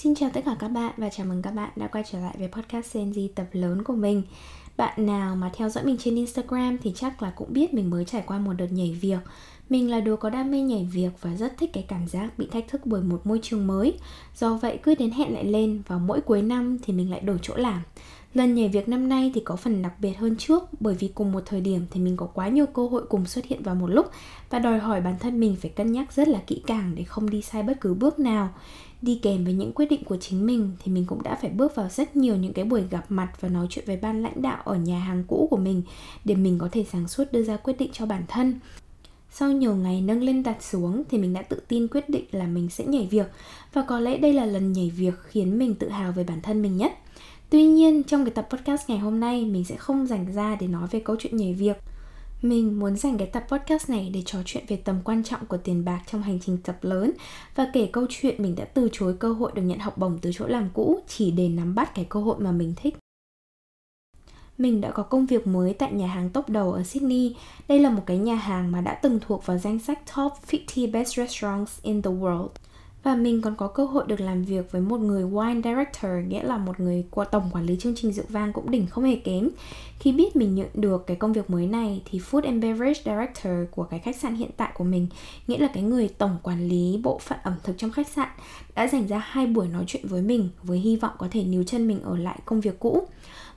Xin chào tất cả các bạn và chào mừng các bạn đã quay trở lại với podcast Gen Z tập lớn của mình. Bạn nào mà theo dõi mình trên Instagram thì chắc là cũng biết mình mới trải qua một đợt nhảy việc. Mình là đứa có đam mê nhảy việc và rất thích cái cảm giác bị thách thức bởi một môi trường mới. Do vậy cứ đến hẹn lại lên và mỗi cuối năm thì mình lại đổi chỗ làm. Lần nhảy việc năm nay thì có phần đặc biệt hơn trước, bởi vì cùng một thời điểm thì mình có quá nhiều cơ hội cùng xuất hiện vào một lúc và đòi hỏi bản thân mình phải cân nhắc rất là kỹ càng để không đi sai bất cứ bước nào. Đi kèm với những quyết định của chính mình thì mình cũng đã phải bước vào rất nhiều những cái buổi gặp mặt và nói chuyện với ban lãnh đạo ở nhà hàng cũ của mình để mình có thể sáng suốt đưa ra quyết định cho bản thân. Sau nhiều ngày nâng lên đặt xuống thì mình đã tự tin quyết định là mình sẽ nhảy việc và có lẽ đây là lần nhảy việc khiến mình tự hào về bản thân mình nhất tuy nhiên, trong cái tập podcast ngày hôm nay, mình sẽ không dành ra để nói về câu chuyện nhảy việc mình muốn dành cái tập podcast này để trò chuyện về tầm quan trọng của tiền bạc trong hành trình tập lớn và kể câu chuyện mình đã từ chối cơ hội được nhận học bổng từ chỗ làm cũ chỉ để nắm bắt cái cơ hội mà mình thích. Mình đã có công việc mới tại nhà hàng top đầu ở Sydney. Đây là một cái nhà hàng mà đã từng thuộc vào danh sách top 50 best restaurants in the world và mình còn có cơ hội được làm việc với một người wine director, nghĩa là một người qua tổng quản lý chương trình rượu vang cũng đỉnh không hề kém. Khi biết mình nhận được cái công việc mới này thì food and beverage director của cái khách sạn hiện tại của mình, nghĩa là cái người tổng quản lý bộ phận ẩm thực trong khách sạn, đã dành ra hai buổi nói chuyện với mình với hy vọng có thể níu chân mình ở lại công việc cũ.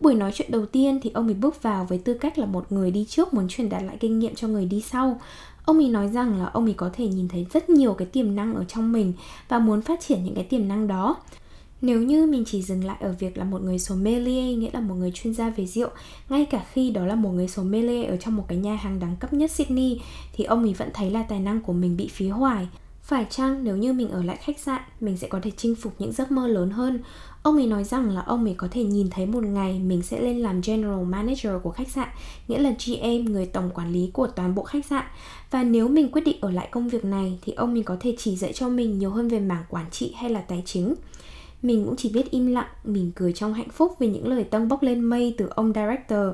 Buổi nói chuyện đầu tiên thì ông ấy bước vào với tư cách là một người đi trước muốn truyền đạt lại kinh nghiệm cho người đi sau ông ấy nói rằng là ông ấy có thể nhìn thấy rất nhiều cái tiềm năng ở trong mình và muốn phát triển những cái tiềm năng đó. Nếu như mình chỉ dừng lại ở việc là một người sommelier, nghĩa là một người chuyên gia về rượu, ngay cả khi đó là một người sommelier ở trong một cái nhà hàng đẳng cấp nhất Sydney, thì ông ấy vẫn thấy là tài năng của mình bị phí hoài phải chăng nếu như mình ở lại khách sạn mình sẽ có thể chinh phục những giấc mơ lớn hơn Ông ấy nói rằng là ông ấy có thể nhìn thấy một ngày mình sẽ lên làm General Manager của khách sạn, nghĩa là GM, người tổng quản lý của toàn bộ khách sạn. Và nếu mình quyết định ở lại công việc này thì ông mình có thể chỉ dạy cho mình nhiều hơn về mảng quản trị hay là tài chính. Mình cũng chỉ biết im lặng, mình cười trong hạnh phúc vì những lời tâng bốc lên mây từ ông director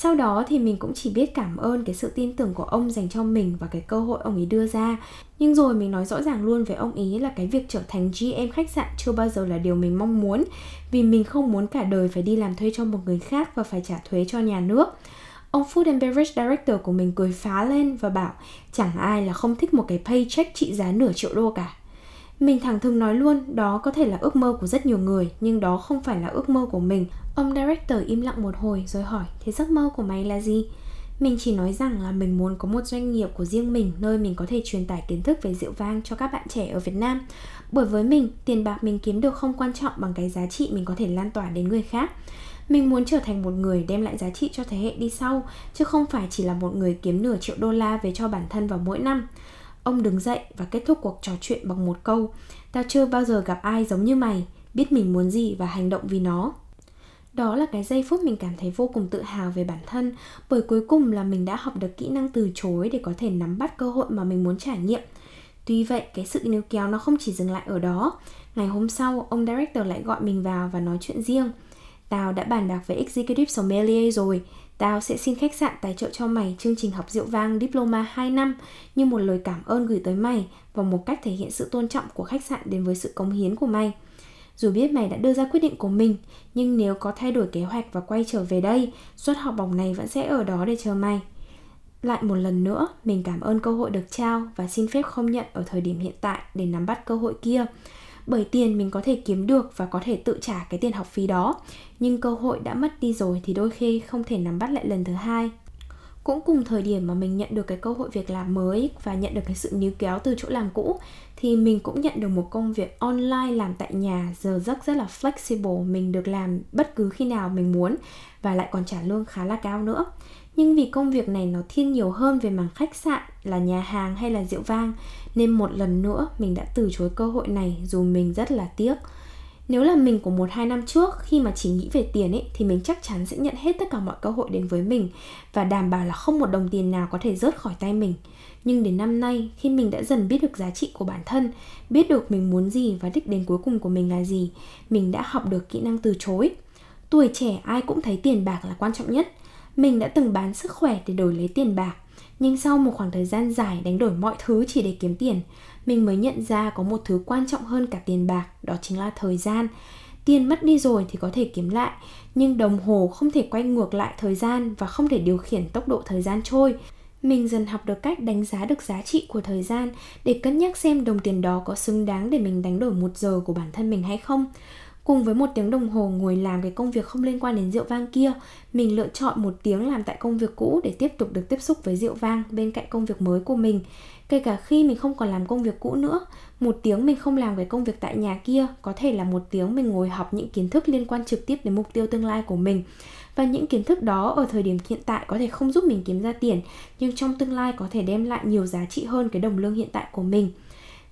sau đó thì mình cũng chỉ biết cảm ơn cái sự tin tưởng của ông dành cho mình và cái cơ hội ông ấy đưa ra nhưng rồi mình nói rõ ràng luôn với ông ý là cái việc trở thành GM khách sạn chưa bao giờ là điều mình mong muốn vì mình không muốn cả đời phải đi làm thuê cho một người khác và phải trả thuế cho nhà nước Ông Food and Beverage Director của mình cười phá lên và bảo chẳng ai là không thích một cái paycheck trị giá nửa triệu đô cả. Mình thẳng thừng nói luôn, đó có thể là ước mơ của rất nhiều người, nhưng đó không phải là ước mơ của mình. Ông director im lặng một hồi rồi hỏi, thế giấc mơ của mày là gì? Mình chỉ nói rằng là mình muốn có một doanh nghiệp của riêng mình nơi mình có thể truyền tải kiến thức về rượu vang cho các bạn trẻ ở Việt Nam. Bởi với mình, tiền bạc mình kiếm được không quan trọng bằng cái giá trị mình có thể lan tỏa đến người khác. Mình muốn trở thành một người đem lại giá trị cho thế hệ đi sau, chứ không phải chỉ là một người kiếm nửa triệu đô la về cho bản thân vào mỗi năm. Ông đứng dậy và kết thúc cuộc trò chuyện bằng một câu Tao chưa bao giờ gặp ai giống như mày Biết mình muốn gì và hành động vì nó đó là cái giây phút mình cảm thấy vô cùng tự hào về bản thân, bởi cuối cùng là mình đã học được kỹ năng từ chối để có thể nắm bắt cơ hội mà mình muốn trải nghiệm. Tuy vậy, cái sự níu kéo nó không chỉ dừng lại ở đó. Ngày hôm sau, ông director lại gọi mình vào và nói chuyện riêng. Tao đã bàn bạc với executive sommelier rồi. Tao sẽ xin khách sạn tài trợ cho mày chương trình học rượu vang Diploma 2 năm như một lời cảm ơn gửi tới mày và một cách thể hiện sự tôn trọng của khách sạn đến với sự cống hiến của mày. Dù biết mày đã đưa ra quyết định của mình, nhưng nếu có thay đổi kế hoạch và quay trở về đây, suất học bổng này vẫn sẽ ở đó để chờ mày. Lại một lần nữa, mình cảm ơn cơ hội được trao và xin phép không nhận ở thời điểm hiện tại để nắm bắt cơ hội kia bởi tiền mình có thể kiếm được và có thể tự trả cái tiền học phí đó nhưng cơ hội đã mất đi rồi thì đôi khi không thể nắm bắt lại lần thứ hai cũng cùng thời điểm mà mình nhận được cái cơ hội việc làm mới và nhận được cái sự níu kéo từ chỗ làm cũ, thì mình cũng nhận được một công việc online làm tại nhà, giờ giấc rất là flexible, mình được làm bất cứ khi nào mình muốn và lại còn trả lương khá là cao nữa. Nhưng vì công việc này nó thiên nhiều hơn về mảng khách sạn là nhà hàng hay là rượu vang, nên một lần nữa mình đã từ chối cơ hội này dù mình rất là tiếc nếu là mình của một hai năm trước, khi mà chỉ nghĩ về tiền ấy, thì mình chắc chắn sẽ nhận hết tất cả mọi cơ hội đến với mình và đảm bảo là không một đồng tiền nào có thể rớt khỏi tay mình. Nhưng đến năm nay, khi mình đã dần biết được giá trị của bản thân, biết được mình muốn gì và đích đến cuối cùng của mình là gì, mình đã học được kỹ năng từ chối. Tuổi trẻ ai cũng thấy tiền bạc là quan trọng nhất. Mình đã từng bán sức khỏe để đổi lấy tiền bạc nhưng sau một khoảng thời gian dài đánh đổi mọi thứ chỉ để kiếm tiền, mình mới nhận ra có một thứ quan trọng hơn cả tiền bạc, đó chính là thời gian. Tiền mất đi rồi thì có thể kiếm lại, nhưng đồng hồ không thể quay ngược lại thời gian và không thể điều khiển tốc độ thời gian trôi. Mình dần học được cách đánh giá được giá trị của thời gian để cân nhắc xem đồng tiền đó có xứng đáng để mình đánh đổi một giờ của bản thân mình hay không cùng với một tiếng đồng hồ ngồi làm cái công việc không liên quan đến rượu vang kia, mình lựa chọn một tiếng làm tại công việc cũ để tiếp tục được tiếp xúc với rượu vang bên cạnh công việc mới của mình. Kể cả khi mình không còn làm công việc cũ nữa, một tiếng mình không làm cái công việc tại nhà kia có thể là một tiếng mình ngồi học những kiến thức liên quan trực tiếp đến mục tiêu tương lai của mình. Và những kiến thức đó ở thời điểm hiện tại có thể không giúp mình kiếm ra tiền, nhưng trong tương lai có thể đem lại nhiều giá trị hơn cái đồng lương hiện tại của mình.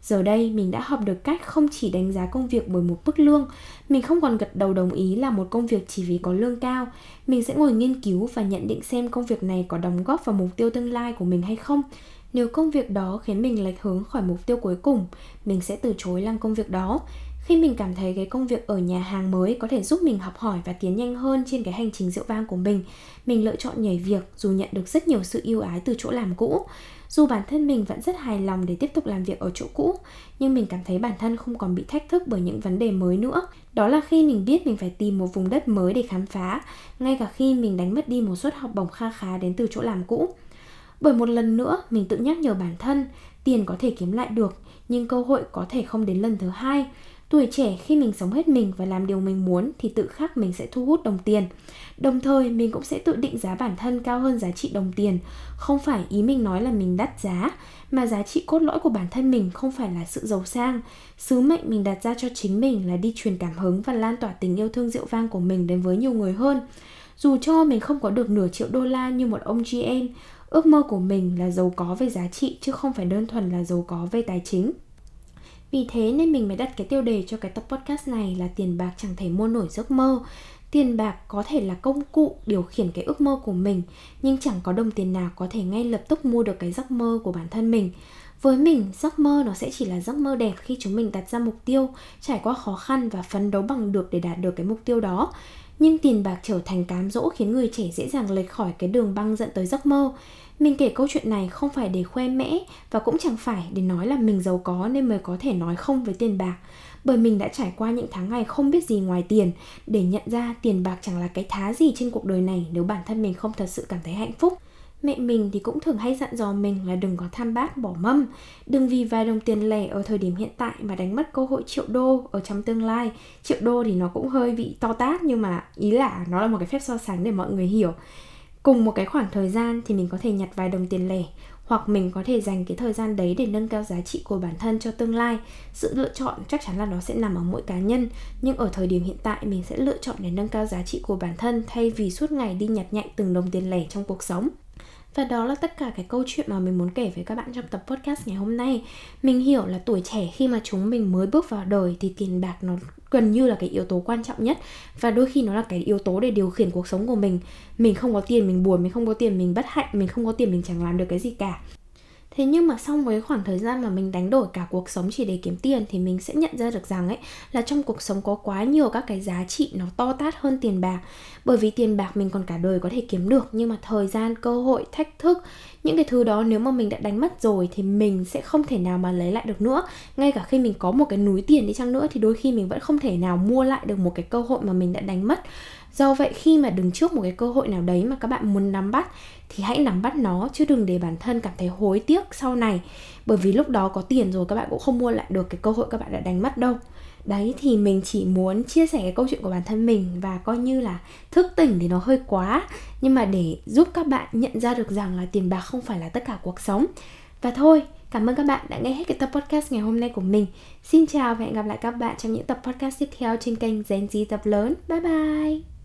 Giờ đây, mình đã học được cách không chỉ đánh giá công việc bởi một mức lương, Mình không còn gật đầu đồng ý là một công việc chỉ vì có lương cao. Mình sẽ ngồi nghiên cứu và nhận định xem công việc này có đóng góp vào mục tiêu tương lai của mình hay không. Nếu công việc đó khiến mình lệch hướng khỏi mục tiêu cuối cùng, Mình sẽ từ chối làm công việc đó. Khi mình cảm thấy cái công việc ở nhà hàng mới có thể giúp mình học hỏi và tiến nhanh hơn trên cái hành trình rượu vang của mình mình lựa chọn nhảy việc dù nhận được rất nhiều sự yêu ái từ chỗ làm cũ dù bản thân mình vẫn rất hài lòng để tiếp tục làm việc ở chỗ cũ, nhưng mình cảm thấy bản thân không còn bị thách thức bởi những vấn đề mới nữa. Đó là khi mình biết mình phải tìm một vùng đất mới để khám phá, ngay cả khi mình đánh mất đi một suất học bổng kha khá đến từ chỗ làm cũ. Bởi một lần nữa, mình tự nhắc nhở bản thân, tiền có thể kiếm lại được, nhưng cơ hội có thể không đến lần thứ hai. Tuổi trẻ khi mình sống hết mình và làm điều mình muốn thì tự khắc mình sẽ thu hút đồng tiền. Đồng thời mình cũng sẽ tự định giá bản thân cao hơn giá trị đồng tiền. Không phải ý mình nói là mình đắt giá, mà giá trị cốt lõi của bản thân mình không phải là sự giàu sang. Sứ mệnh mình đặt ra cho chính mình là đi truyền cảm hứng và lan tỏa tình yêu thương rượu vang của mình đến với nhiều người hơn. Dù cho mình không có được nửa triệu đô la như một ông GM, ước mơ của mình là giàu có về giá trị chứ không phải đơn thuần là giàu có về tài chính. Vì thế nên mình mới đặt cái tiêu đề cho cái tập podcast này là tiền bạc chẳng thể mua nổi giấc mơ. Tiền bạc có thể là công cụ điều khiển cái ước mơ của mình, nhưng chẳng có đồng tiền nào có thể ngay lập tức mua được cái giấc mơ của bản thân mình. Với mình, giấc mơ nó sẽ chỉ là giấc mơ đẹp khi chúng mình đặt ra mục tiêu, trải qua khó khăn và phấn đấu bằng được để đạt được cái mục tiêu đó. Nhưng tiền bạc trở thành cám dỗ khiến người trẻ dễ dàng lệch khỏi cái đường băng dẫn tới giấc mơ. Mình kể câu chuyện này không phải để khoe mẽ và cũng chẳng phải để nói là mình giàu có nên mới có thể nói không với tiền bạc. Bởi mình đã trải qua những tháng ngày không biết gì ngoài tiền để nhận ra tiền bạc chẳng là cái thá gì trên cuộc đời này nếu bản thân mình không thật sự cảm thấy hạnh phúc. Mẹ mình thì cũng thường hay dặn dò mình là đừng có tham bát, bỏ mâm Đừng vì vài đồng tiền lẻ ở thời điểm hiện tại mà đánh mất cơ hội triệu đô ở trong tương lai Triệu đô thì nó cũng hơi bị to tát nhưng mà ý là nó là một cái phép so sánh để mọi người hiểu cùng một cái khoảng thời gian thì mình có thể nhặt vài đồng tiền lẻ, hoặc mình có thể dành cái thời gian đấy để nâng cao giá trị của bản thân cho tương lai. Sự lựa chọn chắc chắn là nó sẽ nằm ở mỗi cá nhân, nhưng ở thời điểm hiện tại mình sẽ lựa chọn để nâng cao giá trị của bản thân thay vì suốt ngày đi nhặt nhạnh từng đồng tiền lẻ trong cuộc sống và đó là tất cả cái câu chuyện mà mình muốn kể với các bạn trong tập podcast ngày hôm nay. Mình hiểu là tuổi trẻ khi mà chúng mình mới bước vào đời thì tiền bạc nó gần như là cái yếu tố quan trọng nhất. Và đôi khi nó là cái yếu tố để điều khiển cuộc sống của mình. Mình không có tiền mình buồn, mình không có tiền mình bất hạnh, mình không có tiền mình chẳng làm được cái gì cả. Thế nhưng mà xong với khoảng thời gian mà mình đánh đổi cả cuộc sống chỉ để kiếm tiền thì mình sẽ nhận ra được rằng ấy là trong cuộc sống có quá nhiều các cái giá trị nó to tát hơn tiền bạc. Bởi vì tiền bạc mình còn cả đời có thể kiếm được nhưng mà thời gian, cơ hội, thách thức, những cái thứ đó nếu mà mình đã đánh mất rồi thì mình sẽ không thể nào mà lấy lại được nữa. Ngay cả khi mình có một cái núi tiền đi chăng nữa thì đôi khi mình vẫn không thể nào mua lại được một cái cơ hội mà mình đã đánh mất do vậy khi mà đứng trước một cái cơ hội nào đấy mà các bạn muốn nắm bắt thì hãy nắm bắt nó, chứ đừng để bản thân cảm thấy hối tiếc sau này bởi vì lúc đó có tiền rồi, các bạn cũng không mua lại được cái cơ hội các bạn đã đánh mất đâu đấy, thì mình chỉ muốn chia sẻ cái câu chuyện của bản thân mình và coi như là thức tỉnh thì nó hơi quá nhưng mà để giúp các bạn nhận ra được rằng là tiền bạc không phải là tất cả cuộc sống và thôi, Cảm ơn các bạn đã nghe hết cái tập podcast ngày hôm nay của mình. Xin chào và hẹn gặp lại các bạn trong những tập podcast tiếp theo trên kênh Gen Z tập lớn. Bye bye!